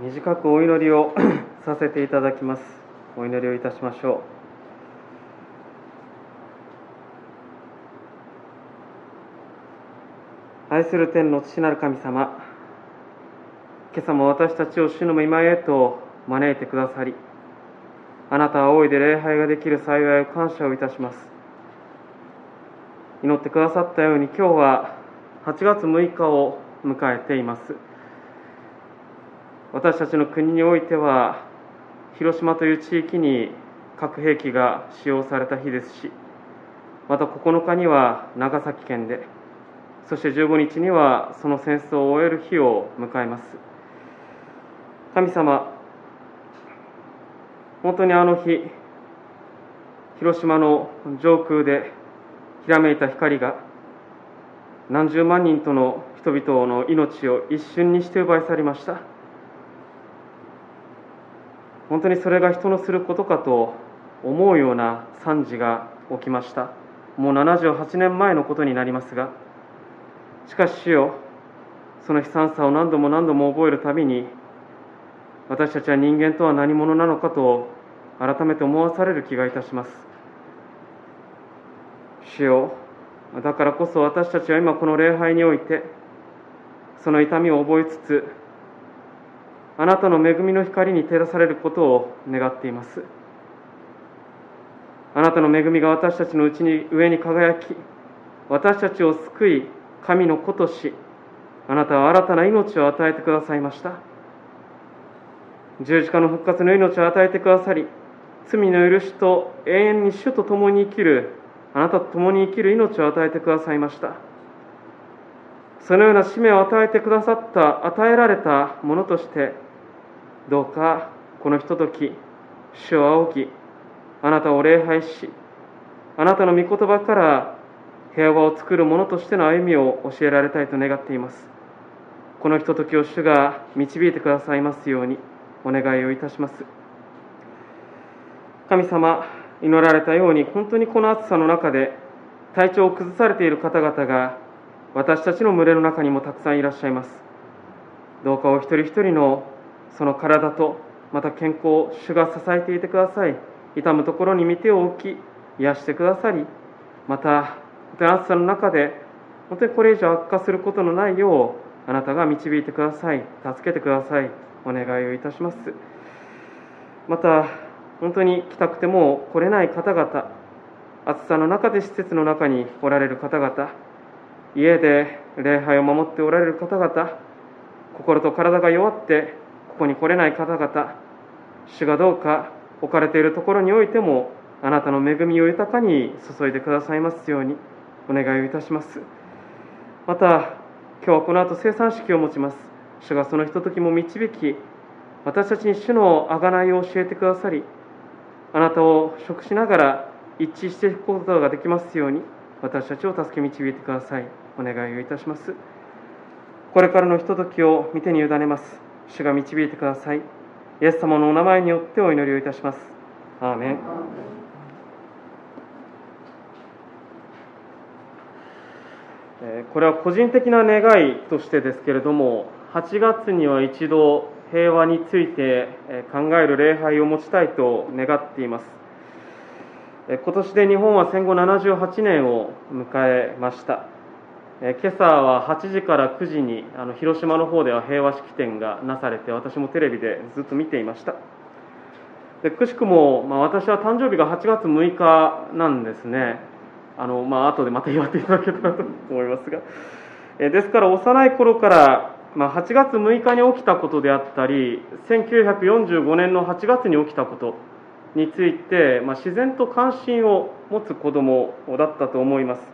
短くお祈りを させていただきます。お祈りをいたしましょう。愛する天の父なる神様今朝も私たちを主の御前へと招いてくださりあなたは大いで礼拝ができる幸いを感謝をいたします。祈ってくださったように今日は8月6日を迎えています。私たちの国においては広島という地域に核兵器が使用された日ですしまた9日には長崎県でそして15日にはその戦争を終える日を迎えます。神様本当にあの日広島の上空でひらめいた光が何十万人との人々の命を一瞬にして奪い去りました。本当にそれが人のすることかと思うような惨事が起きました。もう78年前のことになりますがしかし主よその悲惨さを何度も何度も覚えるたびに私たちは人間とは何者なのかと改めて思わされる気がいたします。主よだからこそ私たちは今この礼拝においてその痛みを覚えつつあなたの恵みの光に照らされることを願っています。あなたの恵みが私たちのうちに上に輝き私たちを救い神の子としあなたは新たな命を与えてくださいました。十字架の復活の命を与えてくださり罪の許しと永遠に主と共に生きるあなたと共に生きる命を与えてくださいました。そのような使命を与えてくださった与えられたものとしてどうかこのひととき主を仰ぎあなたを礼拝しあなたの御言葉から平和を作る者としての歩みを教えられたいと願っています。このひとときを主が導いてくださいますようにお願いをいたします。神様祈られたように本当にこの暑さの中で体調を崩されている方々が私たちの群れの中にもたくさんいらっしゃいます。どうかお一人一人のその体とまた健康を主が支えていてください。痛むところに見てを置き癒してくださりまた本当に暑さの中で本当にこれ以上悪化することのないようあなたが導いてください。助けてください。お願いをいたします。また本当に来たくても来れない方々暑さの中で施設の中におられる方々家で礼拝を守っておられる方々心と体が弱ってここに来れない方々主がどうか置かれているところにおいてもあなたの恵みを豊かに注いでくださいますようにお願いをいたします。また今日はこの後生産式を持ちます。主がそのひとときも導き私たちに主の贖いを教えてくださりあなたを食しながら一致していくことができますように私たちを助け導いてください。お願いをいたします。これからのひとときを見てに委ねます。主が導いてください。イエス様のお名前によってお祈りをいたします。アーメン。これは個人的な願いとしてですけれども8月には一度平和について考える礼拝を持ちたいと願っています。今年で日本は戦後78年を迎えました。え今朝は8時から9時にあの広島の方では平和式典がなされて私もテレビでずっと見ていました。でくしくも、まあ、私は誕生日が8月6日なんですね。あの、まあ後でまた言われていただけたらと思いますが。えですから幼い頃から、まあ、8月6日に起きたことであったり1945年の8月に起きたことについて、まあ、自然と関心を持つ子供だったと思います。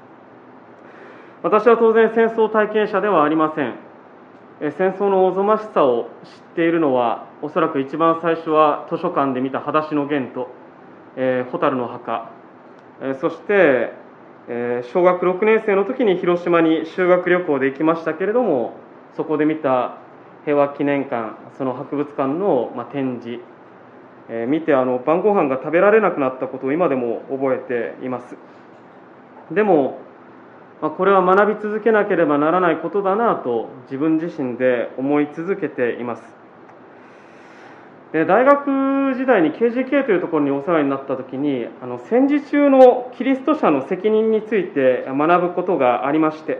私は当然戦争体験者ではありません。戦争のおぞましさを知っているのはおそらく一番最初は図書館で見た「裸足のゲント」えー「蛍の墓」え、そして、えー、小学6年生の時に広島に修学旅行で行きましたけれどもそこで見た平和記念館その博物館の、まあ、展示、え見てあの晩ご飯が食べられなくなったことを今でも覚えています。でもまあ、これは学び続けなければならないことだなと自分自身で思い続けています。大学時代に KGK というところにお世話になった時にあの戦時中のキリスト者の責任について学ぶことがありまして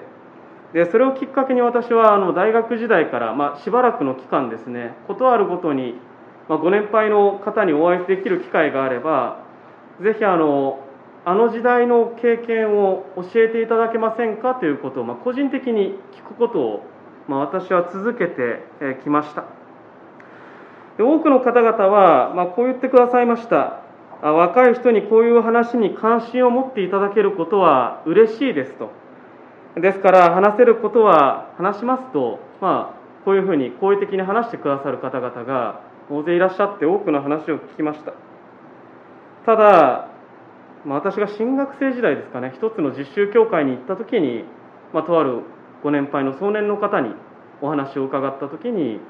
でそれをきっかけに私はあの大学時代から、まあ、しばらくの期間ですね事あるごとに、まあ、ご年配の方にお会いできる機会があればぜひあのあの時代の経験を教えていただけませんかということを、まあ、個人的に聞くことを、まあ、私は続けてきました。多くの方々は、まあ、こう言ってくださいました。若い人にこういう話に関心を持っていただけることは嬉しいですと。ですから話せることは話しますと、まあ、こういうふうに好意的に話してくださる方々が大勢いらっしゃって多くの話を聞きました。ただまあ、私が新学生時代ですかね一つの実習協会に行った時に、まあ、とあるご年配の壮年の方にお話を伺った時に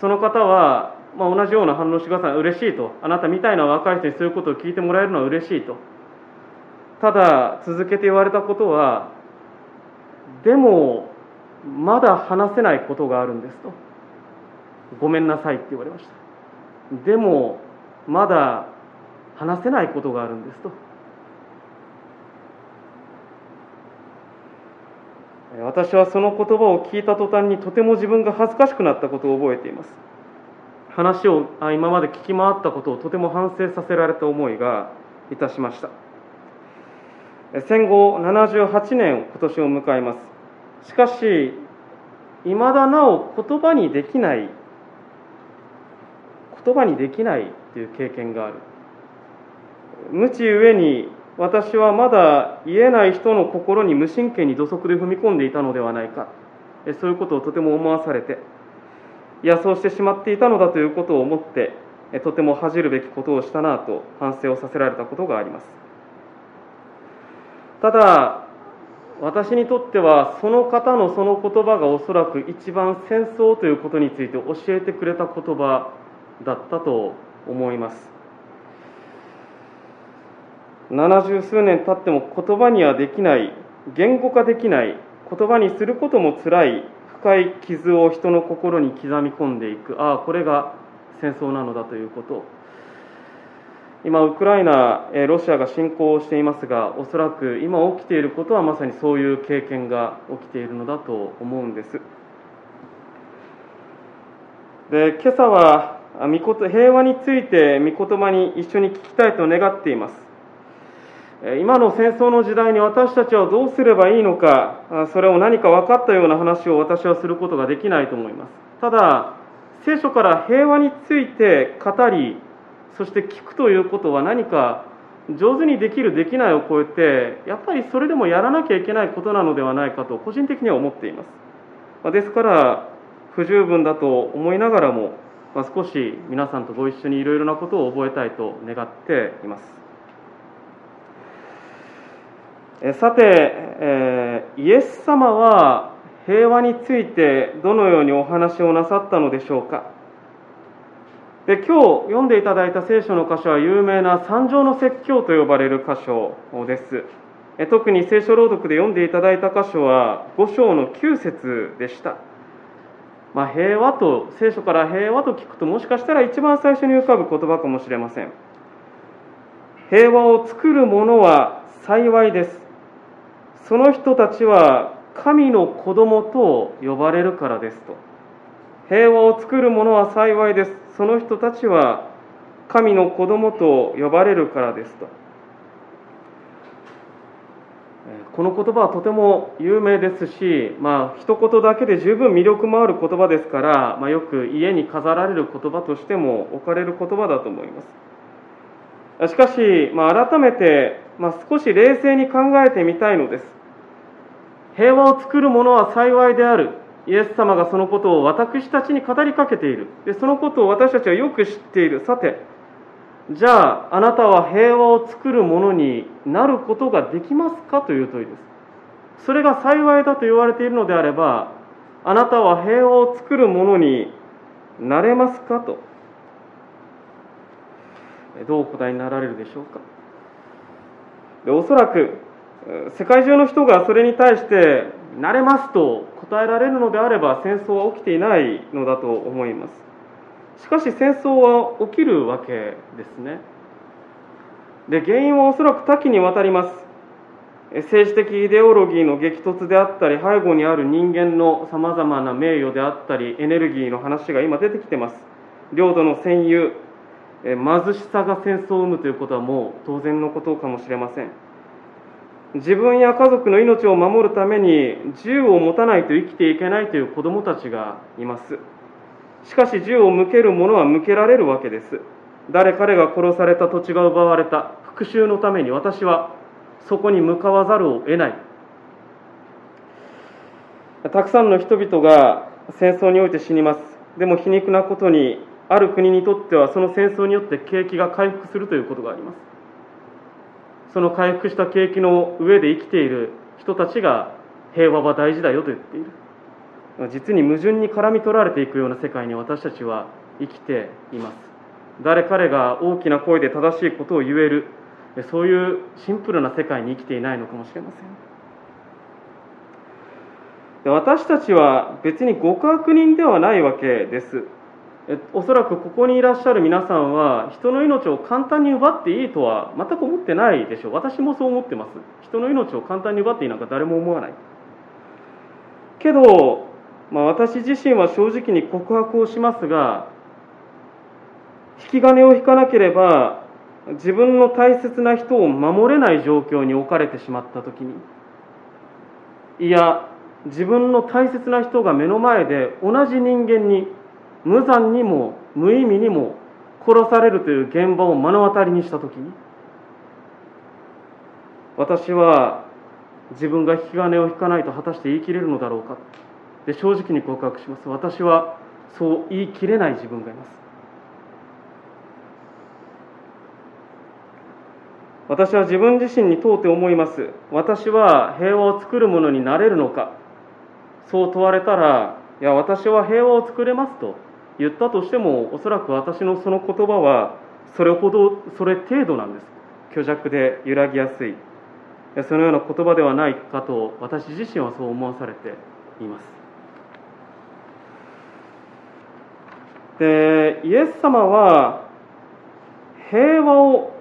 その方は、まあ、同じような反応してください嬉しいとあなたみたいな若い人にそういうことを聞いてもらえるのは嬉しいと。ただ続けて言われたことはでもまだ話せないことがあるんですと。ごめんなさいって言われました。でもまだ話せないことがあるんですと。私はその言葉を聞いた途端にとても自分が恥ずかしくなったことを覚えています。話を今まで聞き回ったことをとても反省させられた思いがいたしました。戦後78年今年を迎えます。しかしいまだなお言葉にできない言葉にできないという経験がある。無知ゆえに私はまだ言えない人の心に無神経に土足で踏み込んでいたのではないか。そういうことをとても思わされていやそうしてしまっていたのだということを思ってとても恥じるべきことをしたなと反省をさせられたことがあります。ただ私にとってはその方のその言葉がおそらく一番戦争ということについて教えてくれた言葉だったと思います。七十数年経っても言葉にはできない言語化できない言葉にすることもつらい深い傷を人の心に刻み込んでいく。ああこれが戦争なのだということ。今ウクライナロシアが侵攻をしていますがおそらく今起きていることはまさにそういう経験が起きているのだと思うんです。で今朝は平和について御言葉に一緒に聞きたいと願っています。今の戦争の時代に私たちはどうすればいいのか、それを何か分かったような話を私はすることができないと思います。ただ、聖書から平和について語り、そして聞くということは何か上手にできる、できないを超えて、やっぱりそれでもやらなきゃいけないことなのではないかと、個人的には思っています。ですから、不十分だと思いながらも、少し皆さんとご一緒にいろいろなことを覚えたいと願っています。さて、えー、イエス様は平和についてどのようにお話をなさったのでしょうか？で今日読んでいただいた聖書の箇所は有名な三条の説教と呼ばれる箇所です。特に聖書朗読で読んでいただいた箇所は5章の9節でした、まあ、平和と聖書から平和と聞くともしかしたら一番最初に浮かぶ言葉かもしれません。平和を作る者は幸いです。その人たちは神の子供と呼ばれるからですと。平和を作る者は幸いです。その人たちは神の子供と呼ばれるからですと。この言葉はとても有名ですし、まあ一言だけで十分魅力もある言葉ですから、まあ、よく家に飾られる言葉としても置かれる言葉だと思います。しかし、まあ、改めて、まあ、少し冷静に考えてみたいのです。平和を作る者は幸いである。イエス様がそのことを私たちに語りかけている。でそのことを私たちはよく知っている。さてじゃああなたは平和を作る者になることができますかという問いです。それが幸いだと言われているのであればあなたは平和を作る者になれますかと。どうお答えになられるでしょうか。でおそらく世界中の人がそれに対してなれますと答えられるのであれば戦争は起きていないのだと思います。しかし戦争は起きるわけですね。で原因はおそらく多岐にわたります。政治的イデオロギーの激突であったり背後にある人間のさまざまな名誉であったりエネルギーの話が今出てきてます。領土の占有貧しさが戦争を生むということはもう当然のことかもしれません。自分や家族の命を守るために銃を持たないと生きていけないという子どもたちがいます。しかし銃を向ける者は向けられるわけです。誰彼が殺された土地が奪われた。復讐のために私はそこに向かわざるを得ない。たくさんの人々が戦争において死にます。でも皮肉なことにある国にとってはその戦争によって景気が回復するということがあります。その回復した景気の上で生きている人たちが平和は大事だよと言っている。実に矛盾に絡み取られていくような世界に私たちは生きています。誰彼が大きな声で正しいことを言える。そういうシンプルな世界に生きていないのかもしれません。私たちは別に極悪人ではないわけです。おそらくここにいらっしゃる皆さんは人の命を簡単に奪っていいとは全く思ってないでしょう。私もそう思ってます。人の命を簡単に奪っていいなんか誰も思わない。けど、まあ、私自身は正直に告白をしますが引き金を引かなければ自分の大切な人を守れない状況に置かれてしまった時にいや自分の大切な人が目の前で同じ人間に無残にも無意味にも殺されるという現場を目の当たりにした時に私は自分が引き金を引かないと果たして言い切れるのだろうか。で正直に告白します。私はそう言い切れない自分がいます。私は自分自身に問うて思います。私は平和を作るものになれるのか。そう問われたらいや私は平和を作れますと。言ったとしてもおそらく私のその言葉はそれほどそれ程度なんです。虚弱で揺らぎやすい。そのような言葉ではないかと私自身はそう思わされています。でイエス様は平和を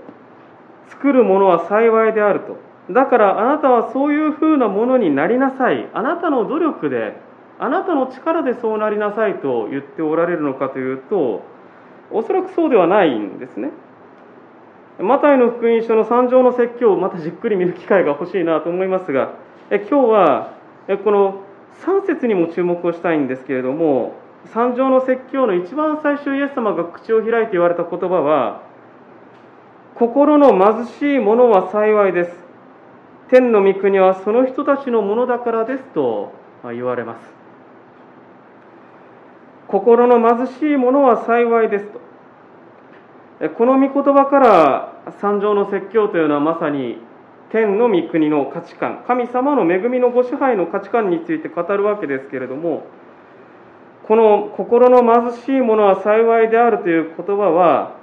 作るものは幸いであると。だからあなたはそういうふうなものになりなさい。あなたの努力であなたの力でそうなりなさいと言っておられるのかというとおそらくそうではないんですね。マタイの福音書の三条の説教をまたじっくり見る機会が欲しいなと思いますがえ今日はえこの3節にも注目をしたいんですけれども三条の説教の一番最初イエス様が口を開いて言われた言葉は心の貧しい者は幸いです。天の御国はその人たちのものだからですと言われます。心の貧しい者は幸いですと。この御言葉から三条の説教というのはまさに天の御国の価値観神様の恵みのご支配の価値観について語るわけですけれどもこの心の貧しい者は幸いであるという言葉は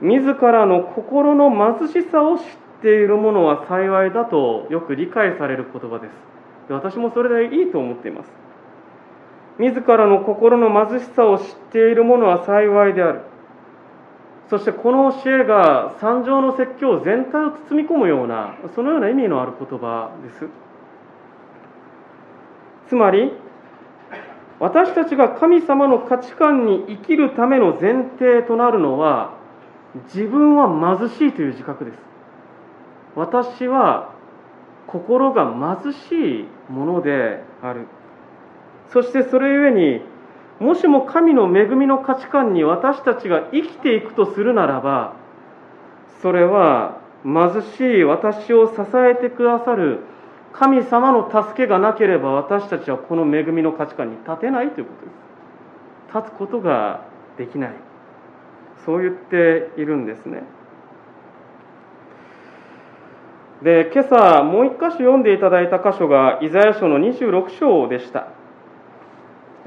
自らの心の貧しさを知っている者は幸いだとよく理解される言葉です。私もそれでいいと思っています。自らの心の貧しさを知っている者は幸いである。そしてこの教えが三条の説教全体を包み込むようなそのような意味のある言葉です。つまり私たちが神様の価値観に生きるための前提となるのは自分は貧しいという自覚です。私は心が貧しいものである。そしてそれゆえにもしも神の恵みの価値観に私たちが生きていくとするならばそれは貧しい私を支えてくださる神様の助けがなければ私たちはこの恵みの価値観に立てないということです。立つことができない。そう言っているんですね。で今朝もう一箇所読んでいただいた箇所がイザヤ書の26章でした。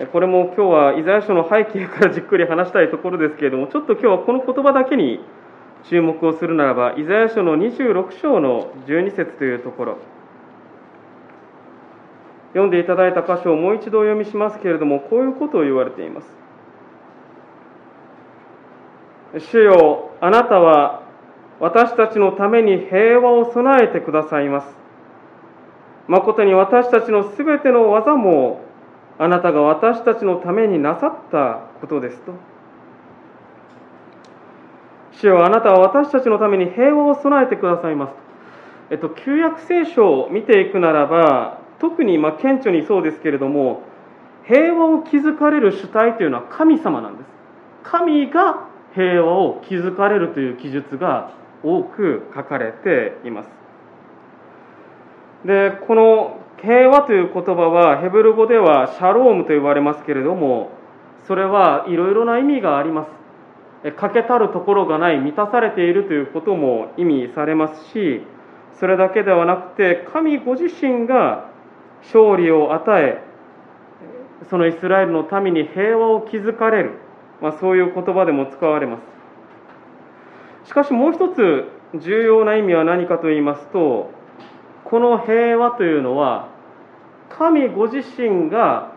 これも今日はイザヤ書の背景からじっくり話したいところですけれども、ちょっと今日はこの言葉だけに注目をするならば、イザヤ書の26章の12節というところ、読んでいただいた箇所をもう一度お読みしますけれども、こういうことを言われています。主よあなたは私たちのために平和を備えてくださいます誠に私たちのすべての技もあなたが私たちのためになさったことですと。主よあなたは私たちのために平和を備えてくださいますえっと、旧約聖書を見ていくならば特にま顕著にそうですけれども平和を築かれる主体というのは神様なんです。神が平和を築かれるという記述が多く書かれています。でこの平和という言葉はヘブル語ではシャロームと呼ばれますけれどもそれはいろいろな意味があります。欠けたるところがない満たされているということも意味されますしそれだけではなくて神ご自身が勝利を与えそのイスラエルの民に平和を築かれる、まあ、そういう言葉でも使われます。しかしもう一つ重要な意味は何かと言いますとこの平和というのは神ご自身が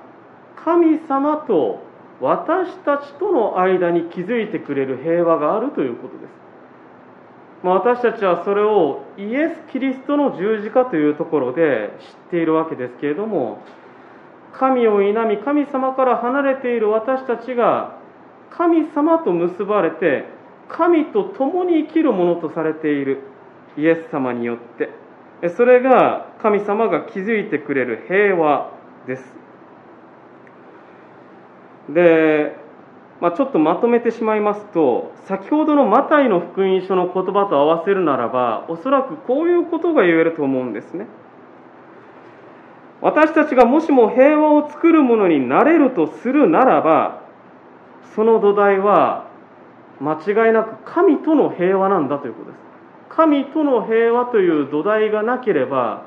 神様と私たちとの間に築いてくれる平和があるということです。まあ、私たちはそれをイエス・キリストの十字架というところで知っているわけですけれども神を否み神様から離れている私たちが神様と結ばれて神と共に生きるものとされているイエス様によってそれが神様が築いてくれる平和です。でまあ、ちょっとまとめてしまいますと先ほどのマタイの福音書の言葉と合わせるならばおそらくこういうことが言えると思うんですね。私たちがもしも平和を作るものになれるとするならばその土台は間違いなく神との平和なんだということです。神との平和という土台がなければ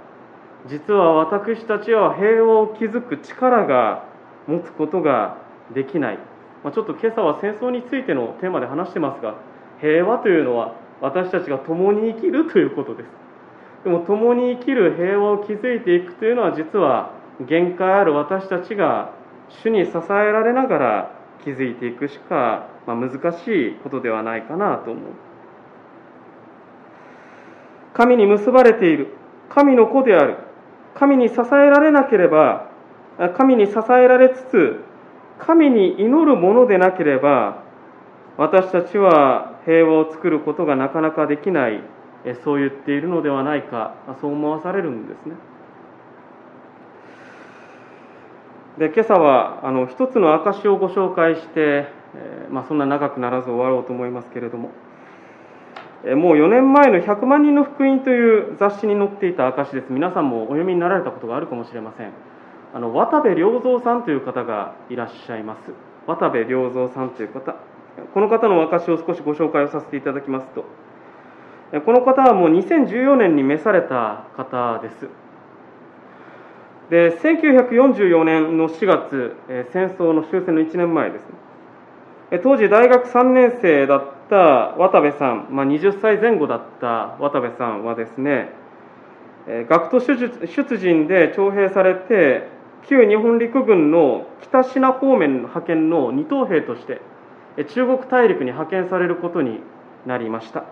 実は私たちは平和を築く力が持つことができない。まあ、ちょっと今朝は戦争についてのテーマで話してますが平和というのは私たちが共に生きるということです。でも共に生きる平和を築いていくというのは実は限界ある私たちが主に支えられながら築いていくしか、まあ、難しいことではないかなと思う。神に結ばれている。神の子である。神に支えられなければ神に支えられつつ神に祈るものでなければ私たちは平和を作ることがなかなかできないそう言っているのではないかそう思わされるんですね。で今朝はあの一つの証をご紹介して、えまあ、そんな長くならず終わろうと思いますけれども。もう4年前の「100万人の福音」という雑誌に載っていた証です。皆さんもお読みになられたことがあるかもしれません。あの渡部良三さんという方がいらっしゃいます。渡部良三さんという方この方の証を少しご紹介をさせていただきますと。この方はもう2014年に召された方です。で1944年の4月戦争の終戦の1年前ですね。当時大学3年生だった渡部さん、まあ、20歳前後だった渡部さんはですね学徒出陣で徴兵されて旧日本陸軍の北シナ方面の派遣の二等兵として中国大陸に派遣されることになりました。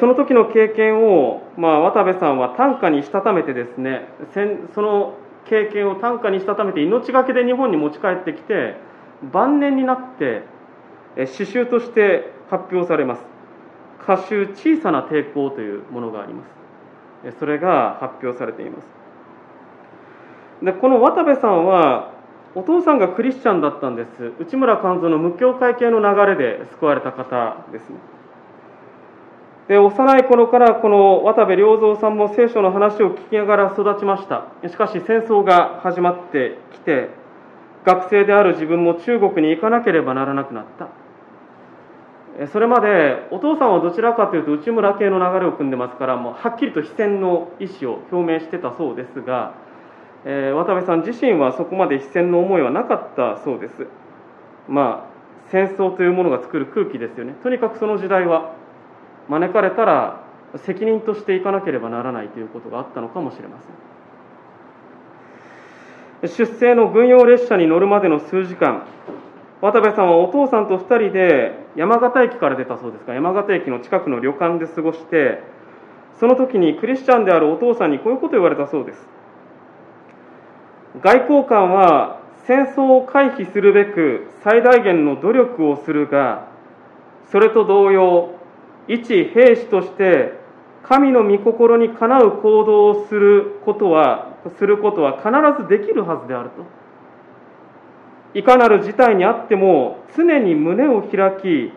その時の経験を、まあ、渡部さんは短歌にしたためてですねその経験を短歌にしたためて命がけで日本に持ち帰ってきて晩年になって詩集として発表されます。歌集「小さな抵抗」というものがあります。それが発表されています。でこの渡部さんはお父さんがクリスチャンだったんです。内村勘三の無教会系の流れで救われた方ですね。で幼い頃からこの渡部良三さんも聖書の話を聞きながら育ちました。しかし戦争が始まってきて学生である自分も中国に行かなければならなくなった。それまでお父さんはどちらかというと内村系の流れを組んでますからもうはっきりと非戦の意思を表明してたそうですがえー、渡部さん自身はそこまで非戦の思いはなかったそうです。まあ戦争というものが作る空気ですよね。とにかくその時代は招かれたら責任としていかなければならないということがあったのかもしれません。出征の軍用列車に乗るまでの数時間、渡部さんはお父さんと2人で山形駅から出たそうですが山形駅の近くの旅館で過ごしてその時にクリスチャンであるお父さんにこういうことを言われたそうです。外交官は戦争を回避するべく最大限の努力をするがそれと同様一兵士として神の御心にかなう行動をすることはすることは必ずできるはずであると。いかなる事態にあっても常に胸を開き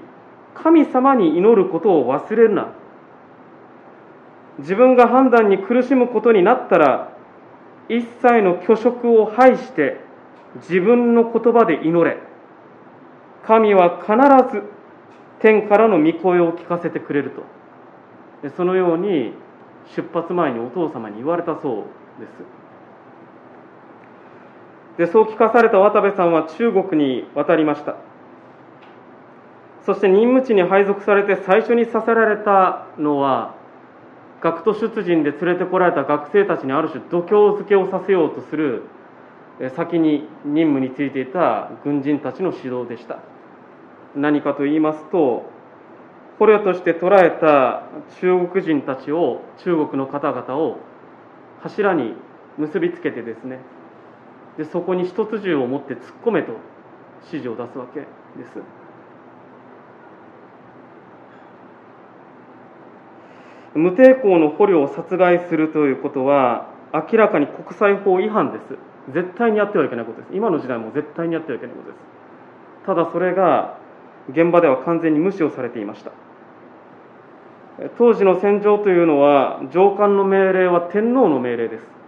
神様に祈ることを忘れるな。自分が判断に苦しむことになったら一切の虚飾を排して自分の言葉で祈れ。神は必ず天からの御声を聞かせてくれると。そのように出発前にお父様に言われたそうです。でそう聞かされた渡部さんは中国に渡りました。そして任務地に配属されて最初にさせられたのは学徒出陣で連れてこられた学生たちにある種度胸付けをさせようとする先に任務についていた軍人たちの指導でした。何かと言いますと捕虜として捕らえた中国人たちを中国の方々を柱に結びつけてですねでそこに一つ銃を持って突っ込めと指示を出すわけです。無抵抗の捕虜を殺害するということは明らかに国際法違反です。絶対にやってはいけないことです。今の時代も絶対にやってはいけないことです。ただそれが現場では完全に無視をされていました。当時の戦場というのは上官の命令は天皇の命令です。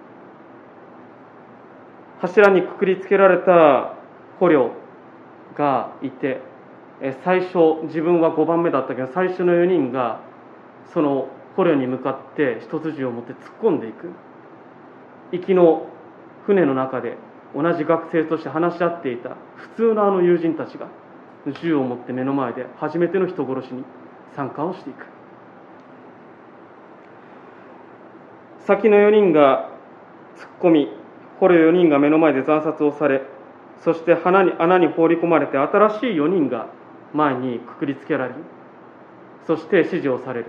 柱にくくりつけられた捕虜がいて最初自分は5番目だったけど最初の4人がその捕虜に向かって一つ銃を持って突っ込んでいく。行きの船の中で同じ学生として話し合っていた普通のあの友人たちが銃を持って目の前で初めての人殺しに参加をしていく。先の4人が突っ込み捕虜4人が目の前で惨殺をされそして穴に穴に放り込まれて新しい4人が前にくくりつけられるそして指示をされる。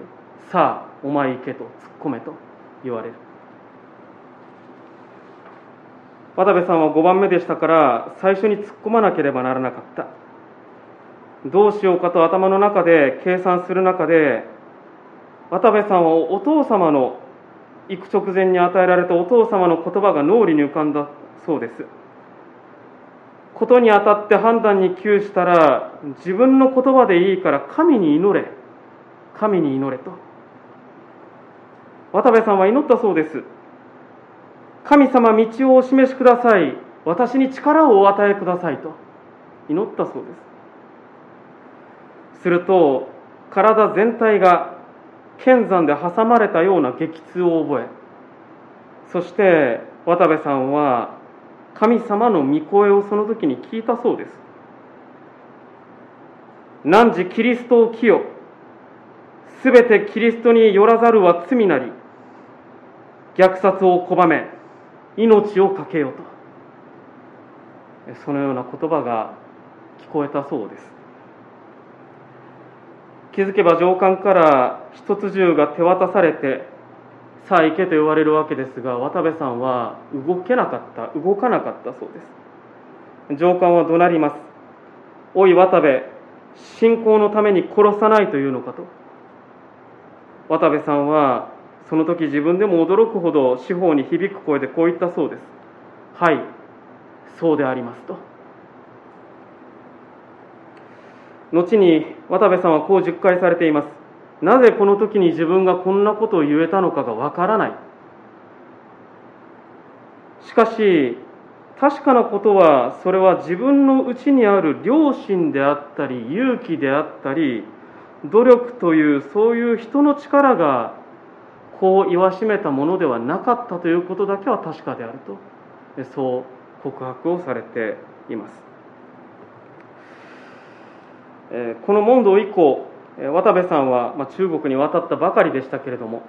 さあお前行けと突っ込めと言われる。渡部さんは5番目でしたから最初に突っ込まなければならなかった。どうしようかと頭の中で計算する中で渡部さんはお父様の行く直前に与えられたお父様の言葉が脳裏に浮かんだそうです。ことにあたって判断に窮したら自分の言葉でいいから神に祈れ。神に祈れと。渡部さんは祈ったそうです。神様道をお示しください。私に力をお与えくださいと。祈ったそうです。すると体全体が剣山で挟まれたような激痛を覚えそして渡部さんは神様の御声をその時に聞いたそうです。汝キリストを清すべてキリストによらざるは罪なり虐殺を拒め命を懸けよと。そのような言葉が聞こえたそうです。気づけば上官から一つ銃が手渡されてさあ行けと言われるわけですが渡部さんは動けなかった動かなかったそうです。上官は怒鳴ります。おい渡部信仰のために殺さないというのかと。渡部さんはその時自分でも驚くほど司法に響く声でこう言ったそうです。はいそうでありますと。後に渡部さんはこう熟会されています。なぜこの時に自分がこんなことを言えたのかがわからない。しかし確かなことはそれは自分の内にある良心であったり勇気であったり努力というそういう人の力がこう言わしめたものではなかったということだけは確かであるとそう告白をされています。この問答以降渡部さんは中国に渡ったばかりでしたけれども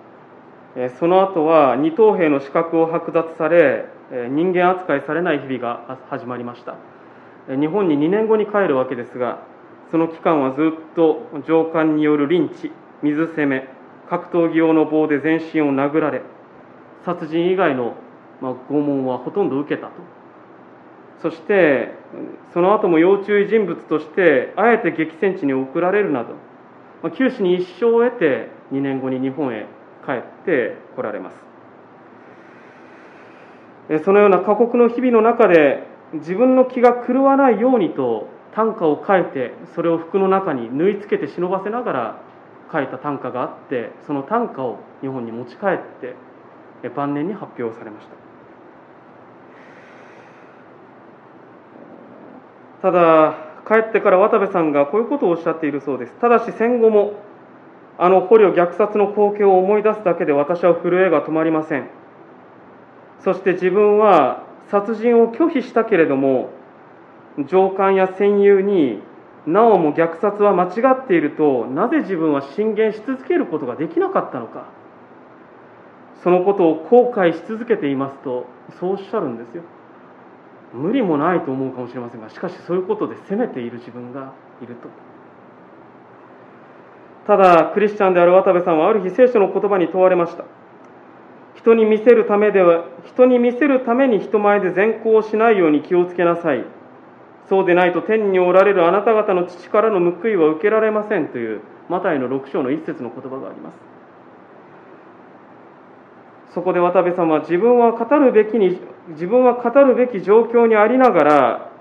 その後は二等兵の資格を剥奪され人間扱いされない日々が始まりました。日本に2年後に帰るわけですがその期間はずっと上官によるリンチ水攻め格闘技用の棒で全身を殴られ殺人以外の、拷問はほとんど受けたと。そしてその後も要注意人物としてあえて激戦地に送られるなど、まあ、九死に一生を得て2年後に日本へ帰ってこられます。そのような過酷の日々の中で自分の気が狂わないようにと短歌を書いてそれを服の中に縫い付けて忍ばせながら書いた短歌があってその短歌を日本に持ち帰って晩年に発表されました。ただ帰ってから渡部さんがこういうことをおっしゃっているそうです。ただし戦後もあの捕虜虐殺の光景を思い出すだけで私は震えが止まりません。そして自分は殺人を拒否したけれども上官や戦友になおも虐殺は間違っているとなぜ自分は進言し続けることができなかったのか。そのことを後悔し続けていますとそうおっしゃるんですよ。無理もないと思うかもしれませんがしかしそういうことで責めている自分がいると。ただクリスチャンである渡部さんはある日聖書の言葉に問われました。人に見せるためでは人に見せるために人前で善行をしないように気をつけなさい。そうでないと天におられるあなた方の父からの報いは受けられませんというマタイの6章の一節の言葉があります。そこで渡部さんは自分は語るべきに自分は語るべき状況にありながら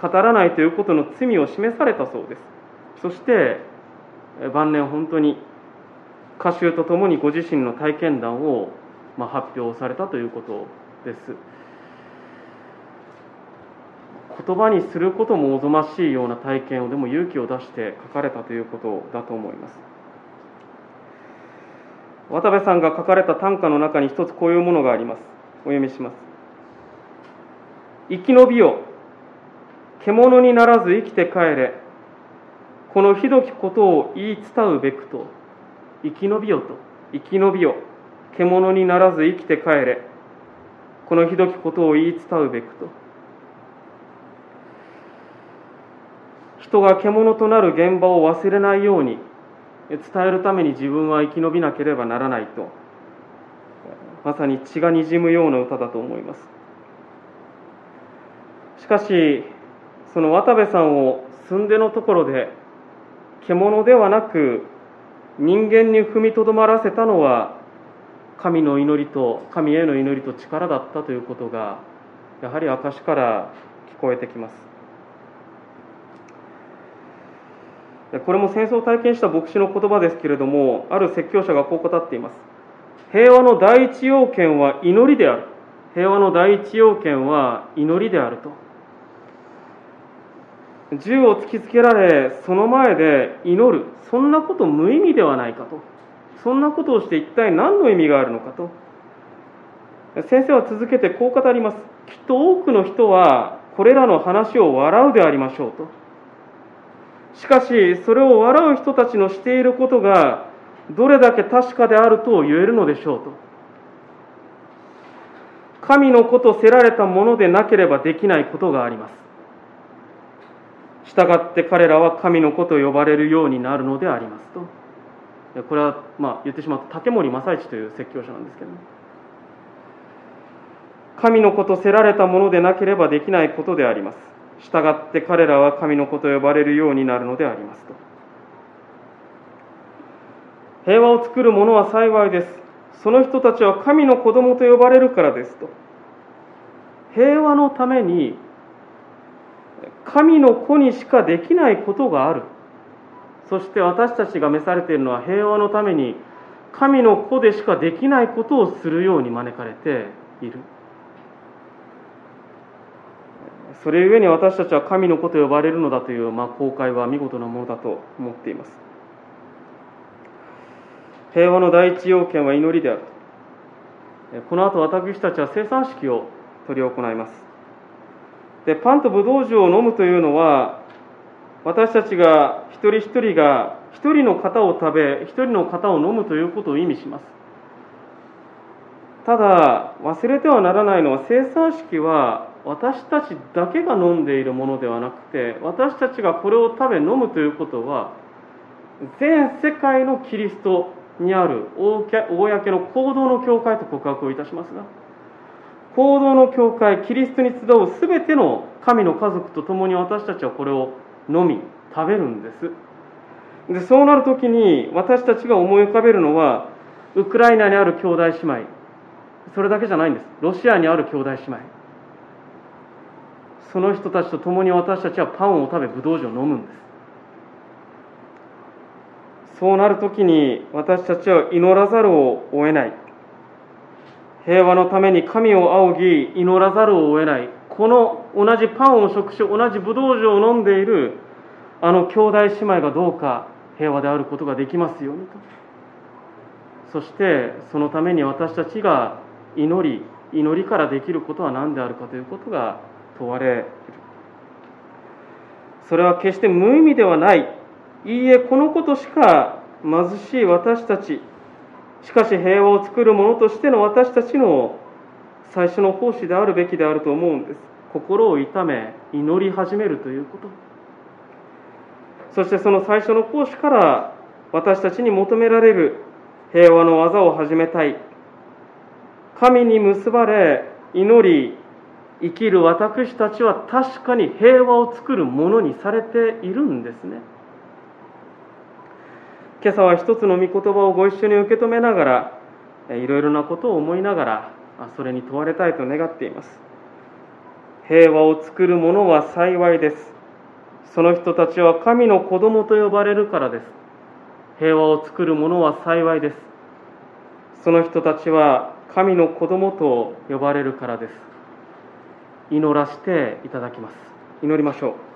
語らないということの罪を示されたそうです。そして晩年本当に歌集とともにご自身の体験談をま発表されたということです。言葉にすることもおぞましいような体験をでも勇気を出して書かれたということだと思います。渡部さんが書かれた短歌の中に一つこういうものがあります。お読みします。生き延びよ。獣にならず生きて帰れ。このひどきことを言い伝うべくと。生き延びよと。生き延びよ。獣にならず生きて帰れ。このひどきことを言い伝うべくと。人が獣となる現場を忘れないように。伝えるために自分は生き延びなければならないと。まさに血がにじむような歌だと思います。しかしその渡部さんを寸出のところで獣ではなく人間に踏みとどまらせたのは神の祈りと神への祈りと力だったということがやはり証から聞こえてきます。これも戦争を体験した牧師の言葉ですけれどもある説教者がこう語っています。平和の第一要件は祈りである。平和の第一要件は祈りであると。銃を突きつけられその前で祈る。そんなこと無意味ではないかと。そんなことをして一体何の意味があるのかと。先生は続けてこう語ります。きっと多くの人はこれらの話を笑うでありましょうと。しかしそれを笑う人たちのしていることがどれだけ確かであると言えるのでしょうと。神の子とせられたものでなければできないことがあります。従って彼らは神の子と呼ばれるようになるのでありますと。これはまあ言ってしまうと竹森正一という説教者なんですけども神の子とせられたものでなければできないことであります。従って彼らは神の子と呼ばれるようになるのでありますと。平和を作る者は幸いです。その人たちは神の子供と呼ばれるからですと。平和のために神の子にしかできないことがある。そして私たちが召されているのは平和のために神の子でしかできないことをするように招かれている。それゆえに私たちは神の子と呼ばれるのだという、まあ、公開は見事なものだと思っています。平和の第一要件は祈りである。この後私たちは生産式を執り行います。でパンとブドウ酒を飲むというのは私たちが一人一人が一人の型を食べ一人の型を飲むということを意味します。ただ忘れてはならないのは生産式は私たちだけが飲んでいるものではなくて私たちがこれを食べ飲むということは全世界のキリストにある公の行動の教会と告白をいたしますが行動の教会キリストに集う全ての神の家族と共に私たちはこれを飲み食べるんです。でそうなる時に私たちが思い浮かべるのはウクライナにある兄弟姉妹。それだけじゃないんです。ロシアにある兄弟姉妹。その人たちと共に私たちはパンを食べブドウ酒を飲むんです。そうなるときに私たちは祈らざるを得ない。平和のために神を仰ぎ祈らざるを得ない。この同じパンを食し同じブドウ酒を飲んでいるあの兄弟姉妹がどうか平和であることができますようにと。そしてそのために私たちが祈り祈りからできることは何であるかということが問われる。それは決して無意味ではない。いいえこのことしか貧しい私たち。しかし平和を作る者としての私たちの最初の奉仕であるべきであると思うんです。心を痛め祈り始めるということ。そしてその最初の奉仕から私たちに求められる。平和の技を始めたい。神に結ばれ祈り生きる私たちは確かに平和を作るものにされているんですね。今朝は一つの御言葉をご一緒に受け止めながらいろいろなことを思いながらそれに問われたいと願っています。平和を作る者は幸いです。その人たちは神の子供と呼ばれるからです。平和を作る者は幸いです。その人たちは神の子供と呼ばれるからです。祈らせていただきます。祈りましょう。